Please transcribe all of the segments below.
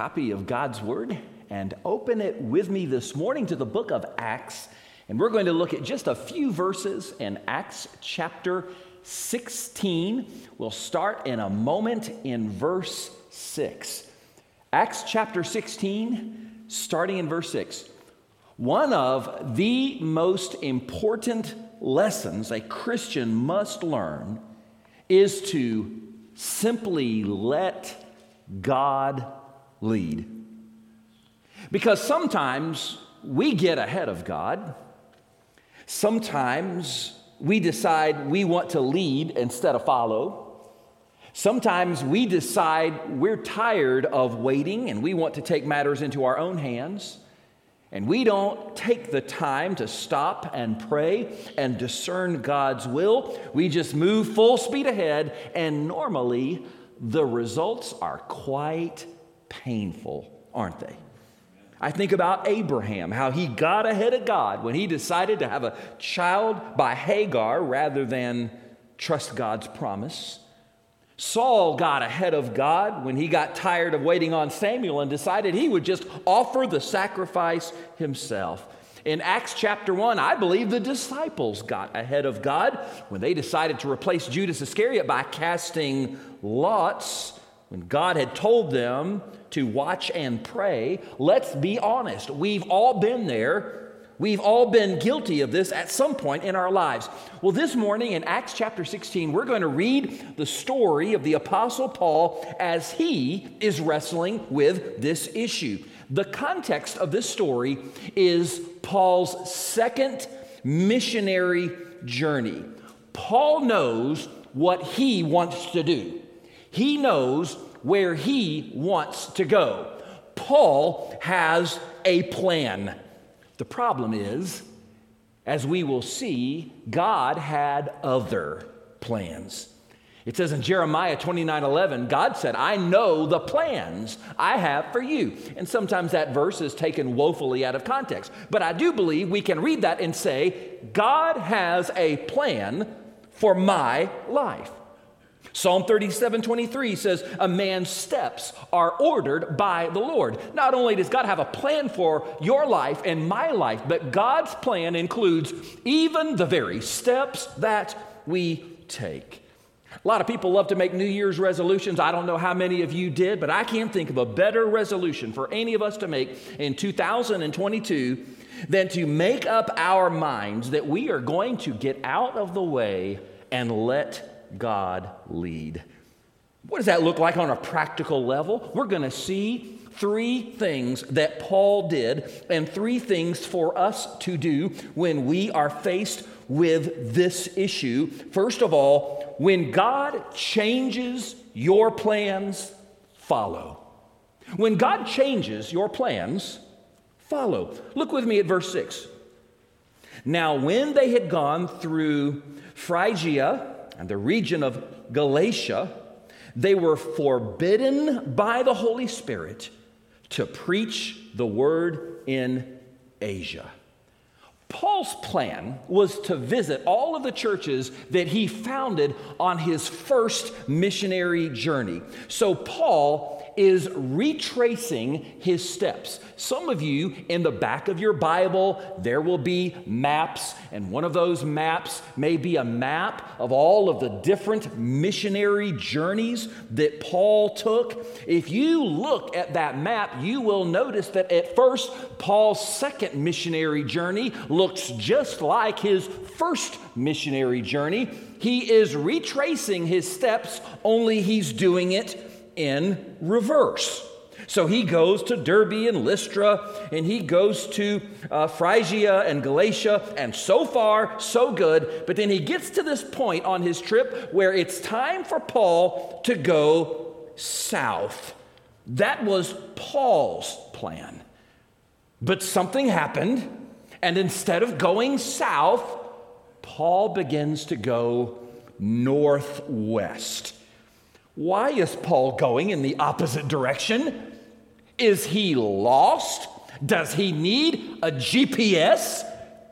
copy of God's Word and open it with me this morning to the book of Acts. And we're going to look at just a few verses in Acts chapter 16. We'll start in a moment in verse 6. Acts chapter 16, starting in verse 6. One of the most important lessons a Christian must learn is to simply let God lead. Because sometimes we get ahead of God. Sometimes we decide we want to lead instead of follow. Sometimes we decide we're tired of waiting and we want to take matters into our own hands. And we don't take the time to stop and pray and discern God's will. We just move full speed ahead, and normally the results are quite painful, aren't they? I think about Abraham, how he got ahead of God when he decided to have a child by Hagar rather than trust God's promise. Saul got ahead of God when he got tired of waiting on Samuel and decided he would just offer the sacrifice himself. In Acts chapter 1, I believe the disciples got ahead of God when they decided to replace Judas Iscariot by casting lots when God had told them to watch and pray, let's be honest. We've all been there. We've all been guilty of this at some point in our lives. Well, this morning in Acts chapter 16, we're going to read the story of the Apostle Paul as he is wrestling with this issue. The context of this story is Paul's second missionary journey. Paul knows what he wants to do. He knows where he wants to go. Paul has a plan. The problem is, as we will see, God had other plans. It says in Jeremiah 29 11, God said, I know the plans I have for you. And sometimes that verse is taken woefully out of context. But I do believe we can read that and say, God has a plan for my life. Psalm 37 23 says, A man's steps are ordered by the Lord. Not only does God have a plan for your life and my life, but God's plan includes even the very steps that we take. A lot of people love to make New Year's resolutions. I don't know how many of you did, but I can't think of a better resolution for any of us to make in 2022 than to make up our minds that we are going to get out of the way and let God lead. What does that look like on a practical level? We're going to see three things that Paul did and three things for us to do when we are faced with this issue. First of all, when God changes your plans, follow. When God changes your plans, follow. Look with me at verse 6. Now, when they had gone through Phrygia, and the region of Galatia, they were forbidden by the Holy Spirit to preach the word in Asia. Paul's plan was to visit all of the churches that he founded on his first missionary journey. So, Paul is retracing his steps. Some of you, in the back of your Bible, there will be maps, and one of those maps may be a map of all of the different missionary journeys that Paul took. If you look at that map, you will notice that at first, Paul's second missionary journey looks just like his first missionary journey. He is retracing his steps, only he's doing it in reverse. So he goes to Derbe and Lystra, and he goes to uh, Phrygia and Galatia, and so far, so good. But then he gets to this point on his trip where it's time for Paul to go south. That was Paul's plan. But something happened, and instead of going south, Paul begins to go northwest. Why is Paul going in the opposite direction? Is he lost? Does he need a GPS?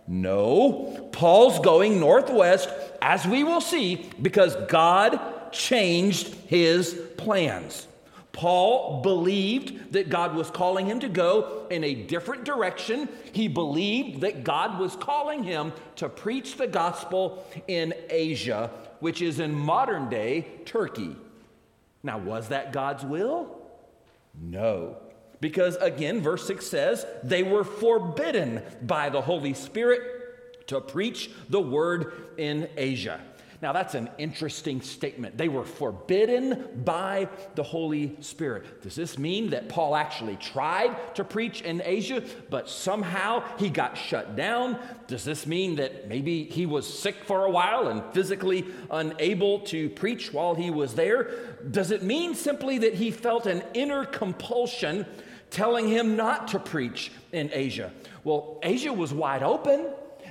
No. Paul's going northwest, as we will see, because God changed his plans. Paul believed that God was calling him to go in a different direction. He believed that God was calling him to preach the gospel in Asia, which is in modern day Turkey. Now, was that God's will? No. Because again, verse 6 says, they were forbidden by the Holy Spirit to preach the word in Asia. Now, that's an interesting statement. They were forbidden by the Holy Spirit. Does this mean that Paul actually tried to preach in Asia, but somehow he got shut down? Does this mean that maybe he was sick for a while and physically unable to preach while he was there? Does it mean simply that he felt an inner compulsion telling him not to preach in Asia? Well, Asia was wide open.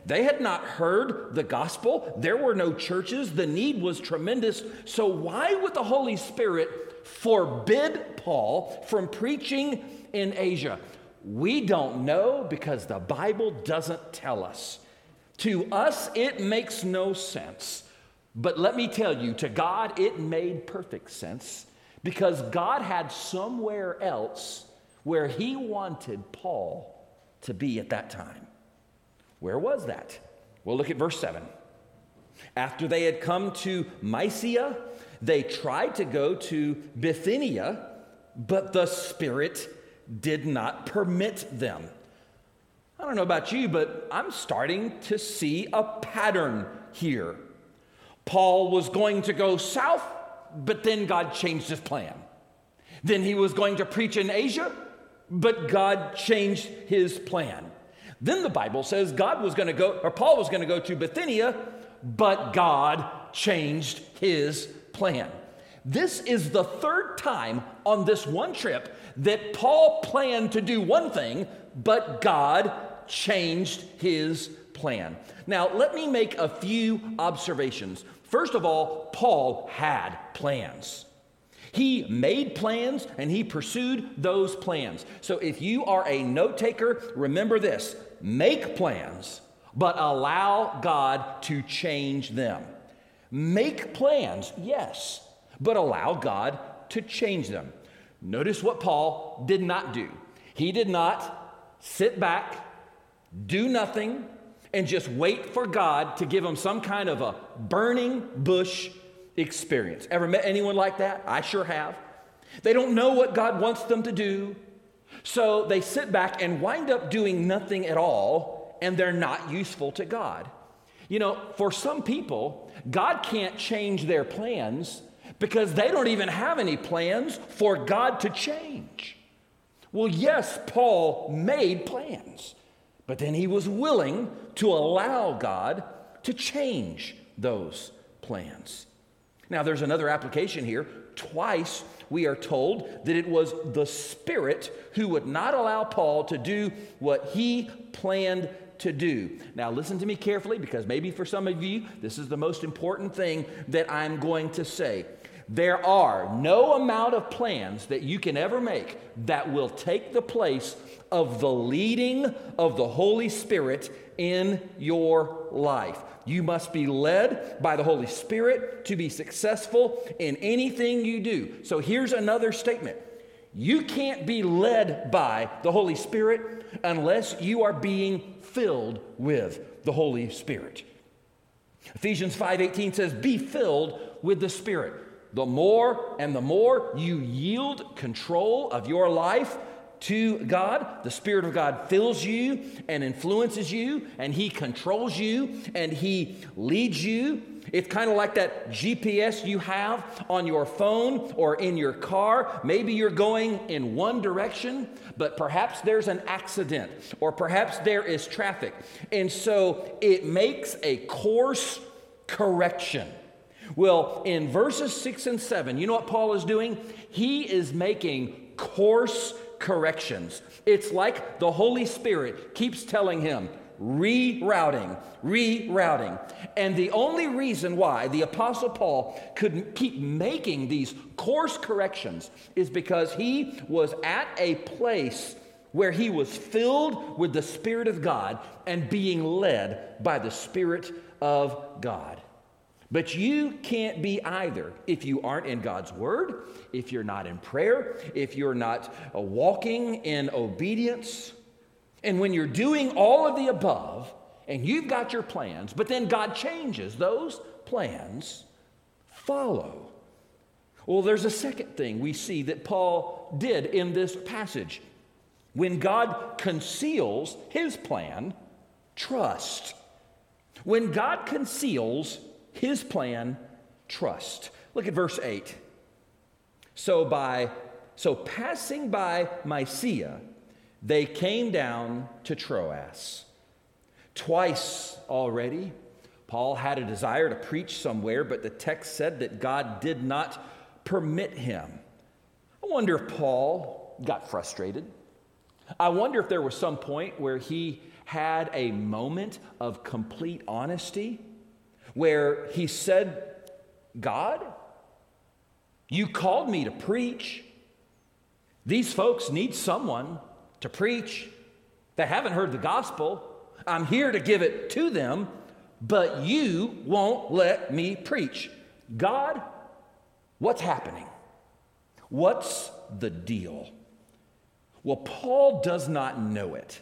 They had not heard the gospel. There were no churches. The need was tremendous. So, why would the Holy Spirit forbid Paul from preaching in Asia? We don't know because the Bible doesn't tell us. To us, it makes no sense. But let me tell you, to God, it made perfect sense because God had somewhere else where He wanted Paul to be at that time. Where was that? Well, look at verse 7. After they had come to Mysia, they tried to go to Bithynia, but the Spirit did not permit them. I don't know about you, but I'm starting to see a pattern here. Paul was going to go south, but then God changed his plan. Then he was going to preach in Asia, but God changed his plan. Then the Bible says God was going to go, or Paul was going to go to Bithynia, but God changed his plan. This is the third time on this one trip that Paul planned to do one thing, but God changed his plan. Now, let me make a few observations. First of all, Paul had plans. He made plans and he pursued those plans. So if you are a note taker, remember this make plans, but allow God to change them. Make plans, yes, but allow God to change them. Notice what Paul did not do. He did not sit back, do nothing, and just wait for God to give him some kind of a burning bush experience. Ever met anyone like that? I sure have. They don't know what God wants them to do. So they sit back and wind up doing nothing at all, and they're not useful to God. You know, for some people, God can't change their plans because they don't even have any plans for God to change. Well, yes, Paul made plans, but then he was willing to allow God to change those plans. Now, there's another application here. Twice we are told that it was the Spirit who would not allow Paul to do what he planned to do. Now, listen to me carefully because maybe for some of you, this is the most important thing that I'm going to say. There are no amount of plans that you can ever make that will take the place of the leading of the Holy Spirit in your life. You must be led by the Holy Spirit to be successful in anything you do. So here's another statement you can't be led by the Holy Spirit unless you are being filled with the Holy Spirit. Ephesians 5:18 says be filled with the Spirit. The more and the more you yield control of your life to God. The Spirit of God fills you and influences you, and He controls you and He leads you. It's kind of like that GPS you have on your phone or in your car. Maybe you're going in one direction, but perhaps there's an accident or perhaps there is traffic. And so it makes a course correction. Well, in verses six and seven, you know what Paul is doing? He is making course corrections. It's like the Holy Spirit keeps telling him, rerouting, rerouting. And the only reason why the Apostle Paul could keep making these course corrections is because he was at a place where he was filled with the Spirit of God and being led by the Spirit of God. But you can't be either if you aren't in God's Word, if you're not in prayer, if you're not uh, walking in obedience. And when you're doing all of the above and you've got your plans, but then God changes those plans, follow. Well, there's a second thing we see that Paul did in this passage. When God conceals his plan, trust. When God conceals his plan, trust. Look at verse 8. So by so passing by Mysia, they came down to Troas. Twice already, Paul had a desire to preach somewhere, but the text said that God did not permit him. I wonder if Paul got frustrated. I wonder if there was some point where he had a moment of complete honesty where he said, God, you called me to preach. These folks need someone to preach. They haven't heard the gospel. I'm here to give it to them, but you won't let me preach. God, what's happening? What's the deal? Well, Paul does not know it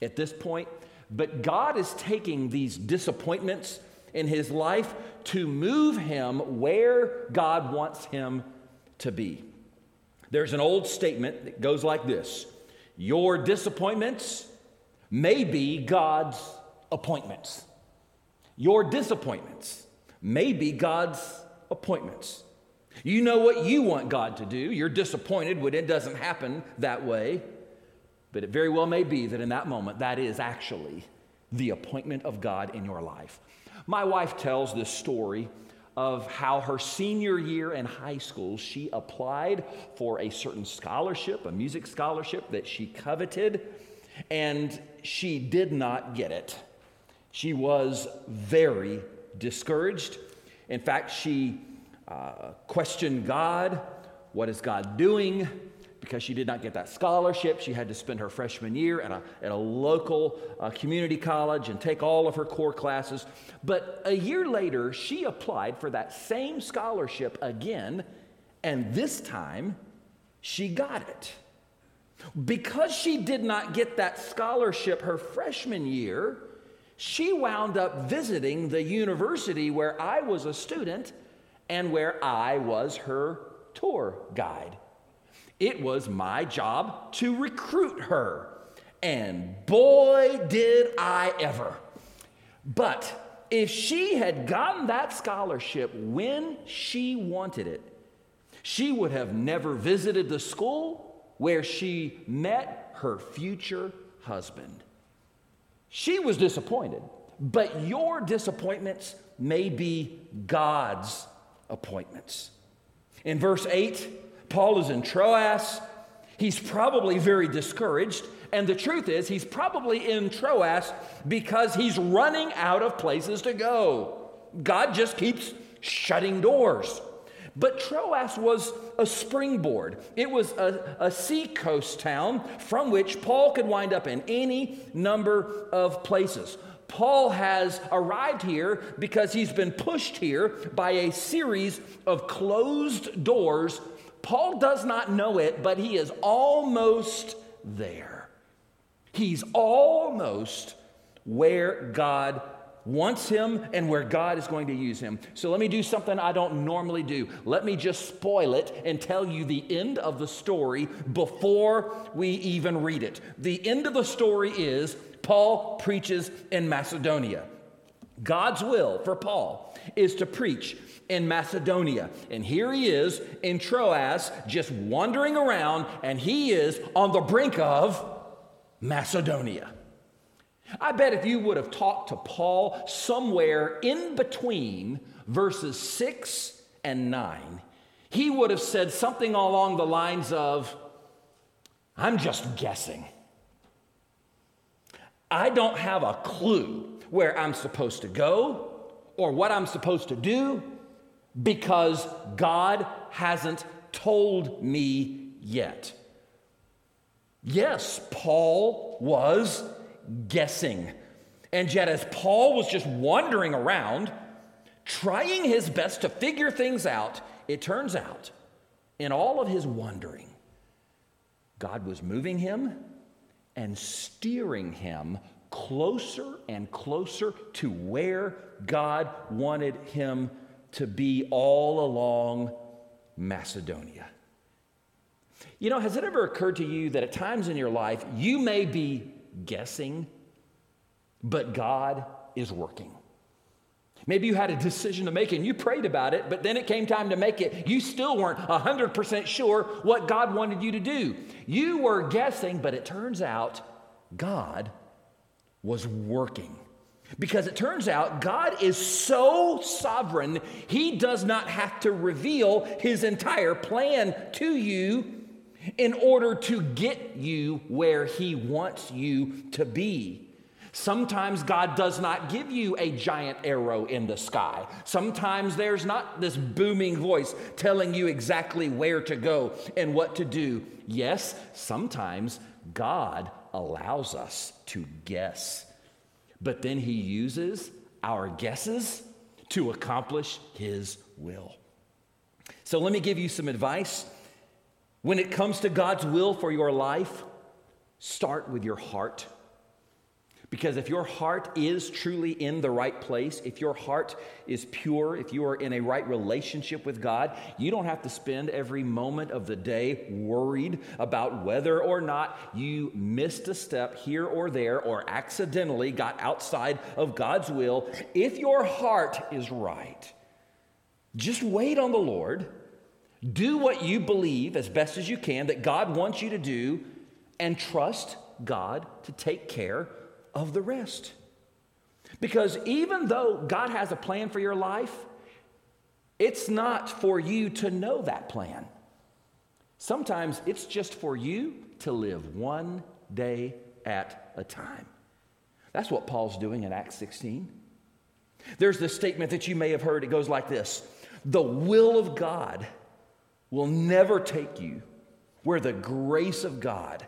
at this point, but God is taking these disappointments in his life to move him where God wants him to be. There's an old statement that goes like this Your disappointments may be God's appointments. Your disappointments may be God's appointments. You know what you want God to do. You're disappointed when it doesn't happen that way. But it very well may be that in that moment, that is actually the appointment of God in your life. My wife tells this story of how her senior year in high school, she applied for a certain scholarship, a music scholarship that she coveted, and she did not get it. She was very discouraged. In fact, she uh, questioned God. What is God doing? Because she did not get that scholarship. She had to spend her freshman year at a, at a local uh, community college and take all of her core classes. But a year later, she applied for that same scholarship again, and this time she got it. Because she did not get that scholarship her freshman year, she wound up visiting the university where I was a student and where I was her tour guide. It was my job to recruit her. And boy, did I ever. But if she had gotten that scholarship when she wanted it, she would have never visited the school where she met her future husband. She was disappointed, but your disappointments may be God's appointments. In verse 8, Paul is in Troas. He's probably very discouraged. And the truth is, he's probably in Troas because he's running out of places to go. God just keeps shutting doors. But Troas was a springboard. It was a, a seacoast town from which Paul could wind up in any number of places. Paul has arrived here because he's been pushed here by a series of closed doors Paul does not know it, but he is almost there. He's almost where God wants him and where God is going to use him. So let me do something I don't normally do. Let me just spoil it and tell you the end of the story before we even read it. The end of the story is Paul preaches in Macedonia. God's will for Paul is to preach in Macedonia. And here he is in Troas, just wandering around, and he is on the brink of Macedonia. I bet if you would have talked to Paul somewhere in between verses 6 and 9, he would have said something along the lines of, I'm just guessing. I don't have a clue where I'm supposed to go or what I'm supposed to do because God hasn't told me yet. Yes, Paul was guessing. And yet, as Paul was just wandering around, trying his best to figure things out, it turns out, in all of his wondering, God was moving him and steering him closer and closer to where God wanted him to be all along Macedonia. You know, has it ever occurred to you that at times in your life you may be guessing, but God is working? Maybe you had a decision to make and you prayed about it, but then it came time to make it. You still weren't 100% sure what God wanted you to do. You were guessing, but it turns out God was working. Because it turns out God is so sovereign, He does not have to reveal His entire plan to you in order to get you where He wants you to be. Sometimes God does not give you a giant arrow in the sky. Sometimes there's not this booming voice telling you exactly where to go and what to do. Yes, sometimes God allows us to guess, but then He uses our guesses to accomplish His will. So let me give you some advice. When it comes to God's will for your life, start with your heart. Because if your heart is truly in the right place, if your heart is pure, if you are in a right relationship with God, you don't have to spend every moment of the day worried about whether or not you missed a step here or there or accidentally got outside of God's will. If your heart is right, just wait on the Lord. Do what you believe as best as you can that God wants you to do, and trust God to take care of the rest. Because even though God has a plan for your life, it's not for you to know that plan. Sometimes it's just for you to live one day at a time. That's what Paul's doing in Acts 16. There's this statement that you may have heard. It goes like this The will of God will never take you where the grace of God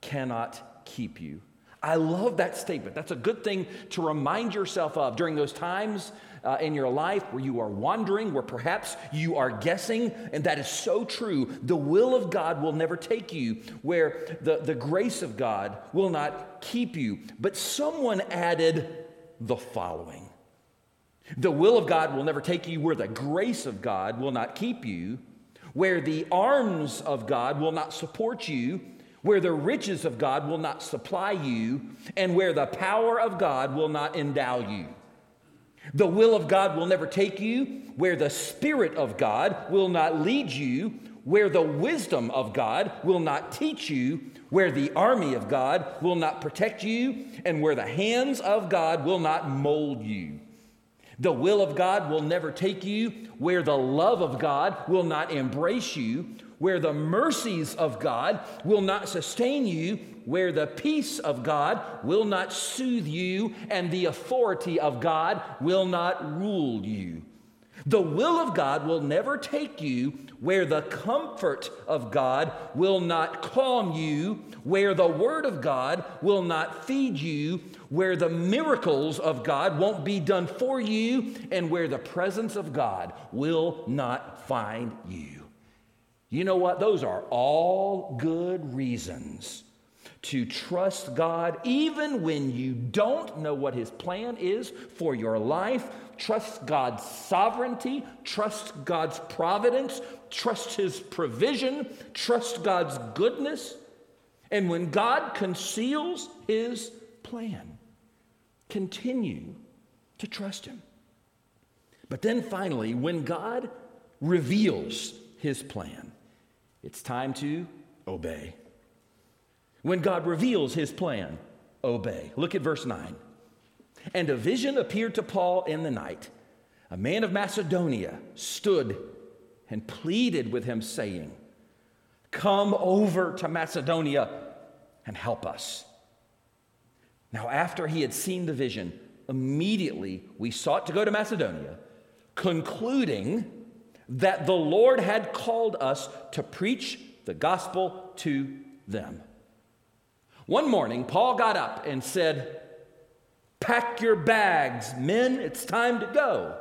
cannot keep you. I love that statement. That's a good thing to remind yourself of during those times uh, in your life where you are wandering, where perhaps you are guessing, and that is so true. The will of God will never take you where the, the grace of God will not keep you. But someone added the following The will of God will never take you where the grace of God will not keep you, where the arms of God will not support you where the riches of God will not supply you, and where the power of God will not endow you. The will of God will never take you where the Spirit of God will not lead you, where the wisdom of God will not teach you, where the army of God will not protect you, and where the hands of God will not mold you. The will of God will never take you where the love of God will not embrace you, where the mercies of God will not sustain you, where the peace of God will not soothe you, and the authority of God will not rule you. The will of God will never take you where the comfort of God will not calm you, where the Word of God will not feed you, where the miracles of God won't be done for you, and where the presence of God will not find you. You know what? Those are all good reasons to trust God even when you don't know what His plan is for your life. Trust God's sovereignty, trust God's providence, trust His provision, trust God's goodness. And when God conceals His plan, continue to trust Him. But then finally, when God reveals His plan, it's time to obey. When God reveals his plan, obey. Look at verse 9. And a vision appeared to Paul in the night. A man of Macedonia stood and pleaded with him, saying, Come over to Macedonia and help us. Now, after he had seen the vision, immediately we sought to go to Macedonia, concluding that the Lord had called us to preach the gospel to them. One morning, Paul got up and said, Pack your bags, men, it's time to go.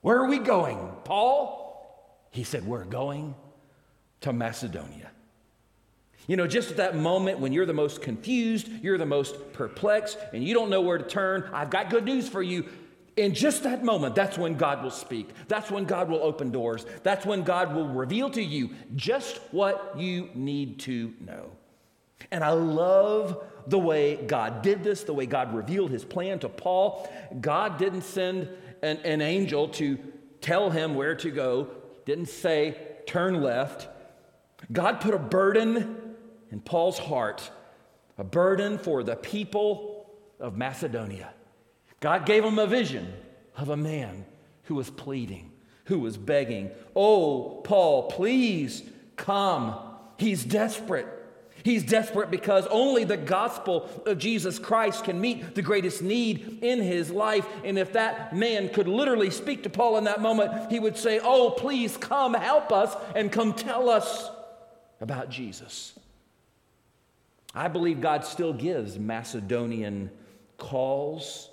Where are we going, Paul? He said, We're going to Macedonia. You know, just at that moment when you're the most confused, you're the most perplexed, and you don't know where to turn, I've got good news for you. In just that moment, that's when God will speak. That's when God will open doors. That's when God will reveal to you just what you need to know. And I love the way God did this, the way God revealed his plan to Paul. God didn't send an, an angel to tell him where to go, didn't say, turn left. God put a burden in Paul's heart, a burden for the people of Macedonia. God gave him a vision of a man who was pleading, who was begging, Oh, Paul, please come. He's desperate. He's desperate because only the gospel of Jesus Christ can meet the greatest need in his life. And if that man could literally speak to Paul in that moment, he would say, Oh, please come help us and come tell us about Jesus. I believe God still gives Macedonian calls,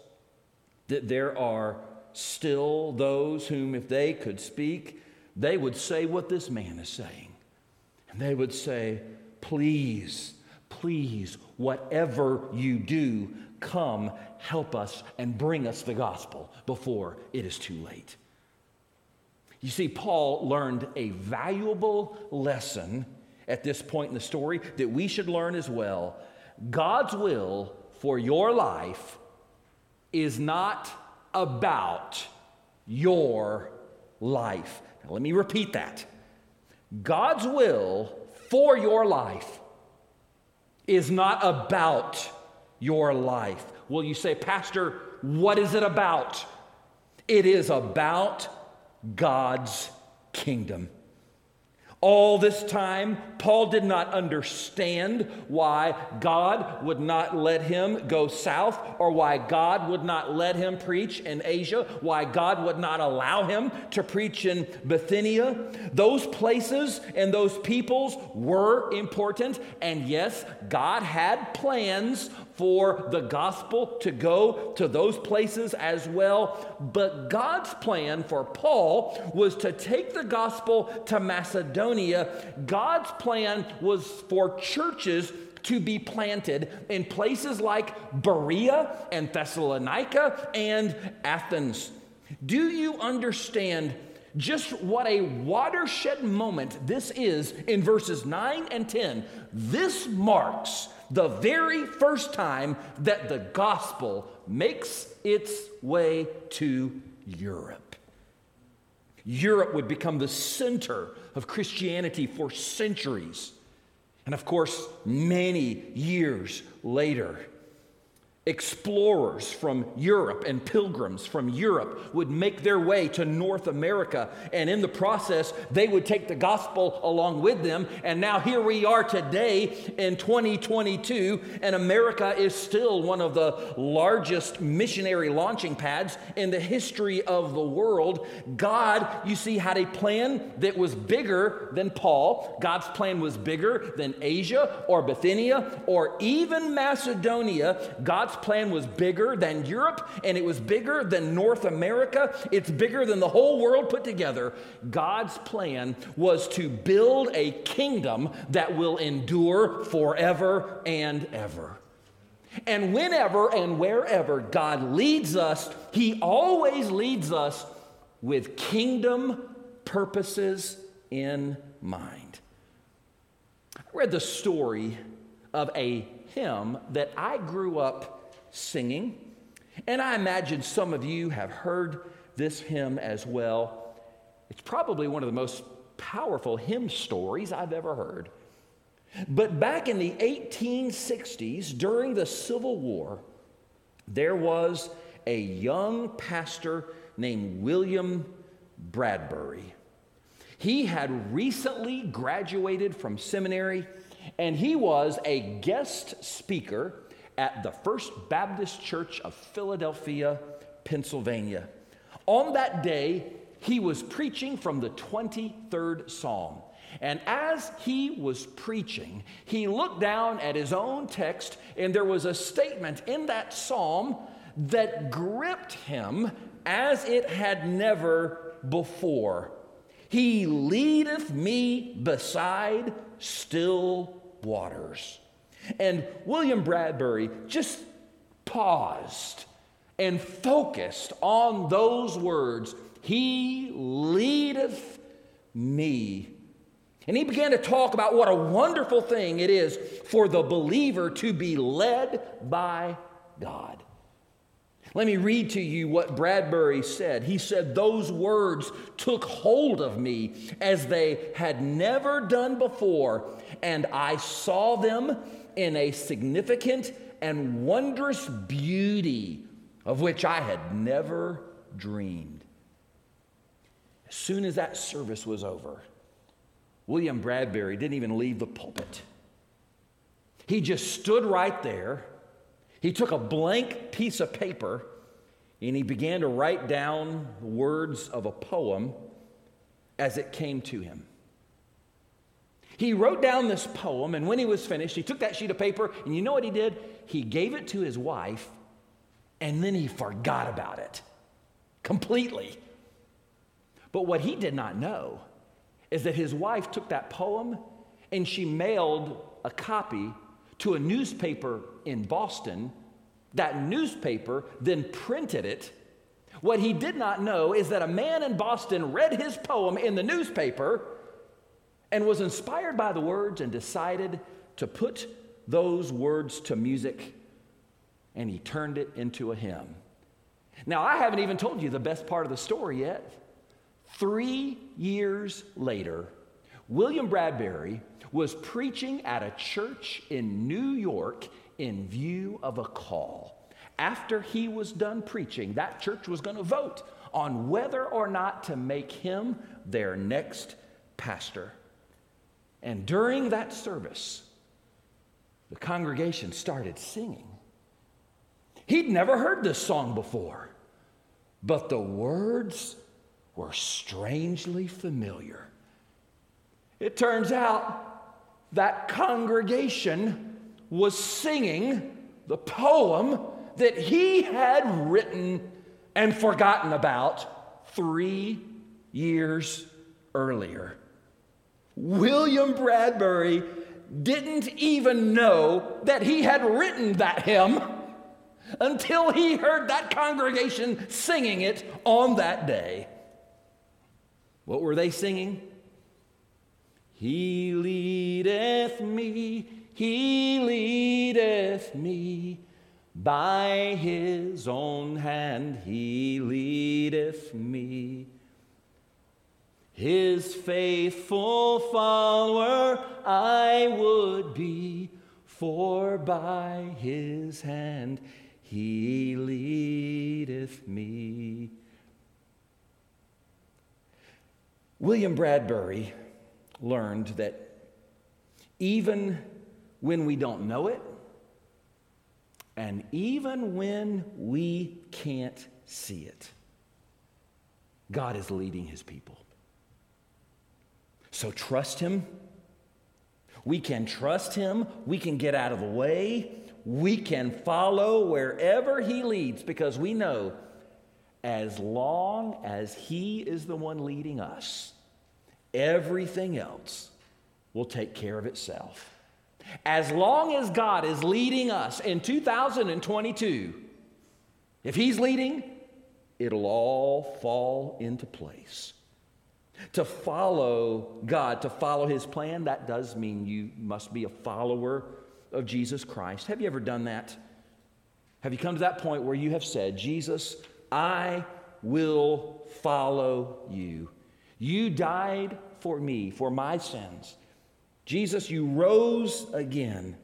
that there are still those whom, if they could speak, they would say what this man is saying. And they would say, Please, please, whatever you do, come help us and bring us the gospel before it is too late. You see, Paul learned a valuable lesson at this point in the story that we should learn as well. God's will for your life is not about your life. Now, let me repeat that. God's will for your life is not about your life. Will you say, Pastor, what is it about? It is about God's kingdom. All this time, Paul did not understand why God would not let him go south or why God would not let him preach in Asia, why God would not allow him to preach in Bithynia. Those places and those peoples were important, and yes, God had plans for the gospel to go to those places as well. But God's plan for Paul was to take the gospel to Macedonia. God's plan was for churches to be planted in places like Berea and Thessalonica and Athens. Do you understand just what a watershed moment this is in verses 9 and 10? This marks the very first time that the gospel makes its way to Europe. Europe would become the center of Christianity for centuries. And of course, many years later, Explorers from Europe and pilgrims from Europe would make their way to North America, and in the process, they would take the gospel along with them. And now, here we are today in 2022, and America is still one of the largest missionary launching pads in the history of the world. God, you see, had a plan that was bigger than Paul. God's plan was bigger than Asia or Bithynia or even Macedonia. God's God's plan was bigger than Europe and it was bigger than North America. It's bigger than the whole world put together. God's plan was to build a kingdom that will endure forever and ever. And whenever and wherever God leads us, He always leads us with kingdom purposes in mind. I read the story of a hymn that I grew up singing. And I imagine some of you have heard this hymn as well. It's probably one of the most powerful hymn stories I've ever heard. But back in the 1860s, during the Civil War, there was a young pastor named William Bradbury. He had recently graduated from seminary and he was a guest speaker at the First Baptist Church of Philadelphia, Pennsylvania. On that day, he was preaching from the 23rd Psalm. And as he was preaching, he looked down at his own text, and there was a statement in that psalm that gripped him as it had never before. He leadeth me beside still waters. And William Bradbury just paused and focused on those words He leadeth me. And he began to talk about what a wonderful thing it is for the believer to be led by God. Let me read to you what Bradbury said. He said, Those words took hold of me as they had never done before, and I saw them in a significant and wondrous beauty of which I had never dreamed. As soon as that service was over, William Bradbury didn't even leave the pulpit. He just stood right there he took a blank piece of paper and he began to write down the words of a poem as it came to him. He wrote down this poem, and when he was finished, he took that sheet of paper, and you know what he did? He gave it to his wife, and then he forgot about it completely. But what he did not know is that his wife took that poem and she mailed a copy to a newspaper in Boston. That newspaper then printed it. What he did not know is that a man in Boston read his poem in the newspaper and was inspired by the words and decided to put those words to music and he turned it into a hymn. Now, I haven't even told you the best part of the story yet. Three years later, William Bradbury was preaching at a church in New York in view of a call. After he was done preaching, that church was going to vote on whether or not to make him their next pastor. And during that service, the congregation started singing. He'd never heard this song before, but the words were strangely familiar. It turns out that congregation was singing the poem that he had written and forgotten about three years earlier. William Bradbury didn't even know that he had written that hymn until he heard that congregation singing it on that day. What were they singing? He leadeth me, he leadeth me. By his own hand he leadeth me. His faithful follower I would be, for by his hand he leadeth me. William Bradbury learned that even when we don't know it, and even when we can't see it, God is leading his people. So trust him. We can trust him. We can get out of the way. We can follow wherever he leads because we know as long as he is the one leading us, everything else will take care of itself. As long as God is leading us in 2022, if He's leading, it'll all fall into place. To follow God, to follow His plan, that does mean you must be a follower of Jesus Christ. Have you ever done that? Have you come to that point where you have said, Jesus, I will follow you? You died for me, for my sins. Jesus, you rose again.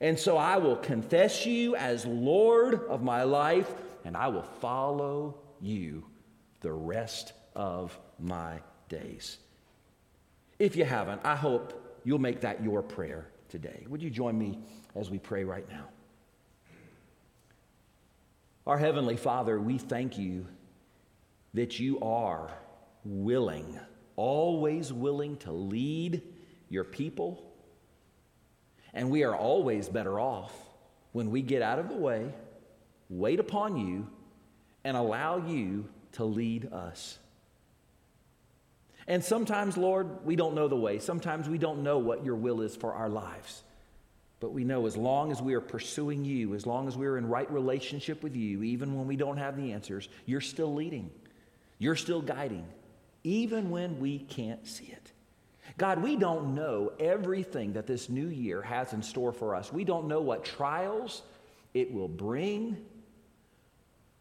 And so I will confess you as Lord of my life, and I will follow you the rest of my days. If you haven't, I hope you'll make that your prayer today. Would you join me as we pray right now? Our Heavenly Father, we thank you that you are willing always willing to lead your people. And we are always better off when we get out of the way, wait upon you, and allow you to lead us. And sometimes, Lord, we don't know the way. Sometimes we don't know what your will is for our lives. But we know as long as we are pursuing you, as long as we're in right relationship with you, even when we don't have the answers, you're still leading. You're still guiding, even when we can't see it. God, we don't know everything that this new year has in store for us. We don't know what trials it will bring.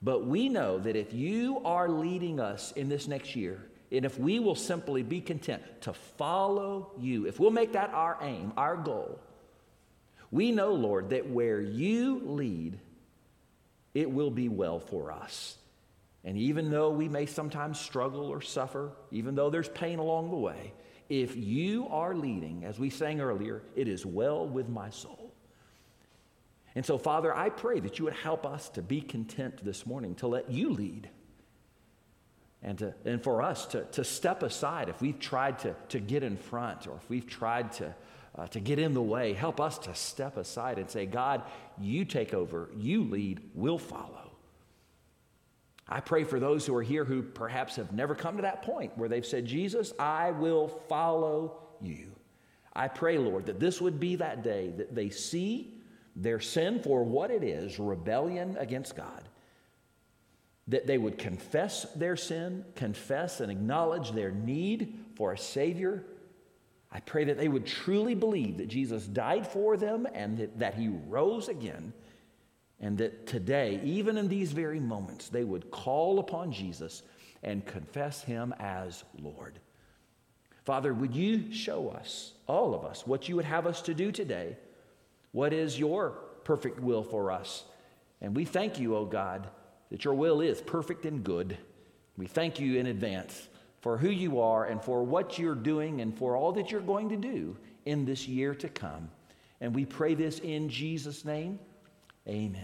But we know that if you are leading us in this next year, and if we will simply be content to follow you, if we'll make that our aim, our goal, we know, Lord, that where you lead, it will be well for us. And even though we may sometimes struggle or suffer, even though there's pain along the way, if you are leading, as we sang earlier, it is well with my soul. And so, Father, I pray that you would help us to be content this morning, to let you lead, and, to, and for us to, to step aside if we've tried to, to get in front or if we've tried to, uh, to get in the way. Help us to step aside and say, God, you take over, you lead, we'll follow. I pray for those who are here who perhaps have never come to that point where they've said, Jesus, I will follow you. I pray, Lord, that this would be that day that they see their sin for what it is rebellion against God. That they would confess their sin, confess and acknowledge their need for a Savior. I pray that they would truly believe that Jesus died for them and that, that He rose again and that today, even in these very moments, they would call upon Jesus and confess him as Lord. Father, would you show us, all of us, what you would have us to do today? What is your perfect will for us? And we thank you, O oh God, that your will is perfect and good. We thank you in advance for who you are and for what you're doing and for all that you're going to do in this year to come. And we pray this in Jesus' name. Amen.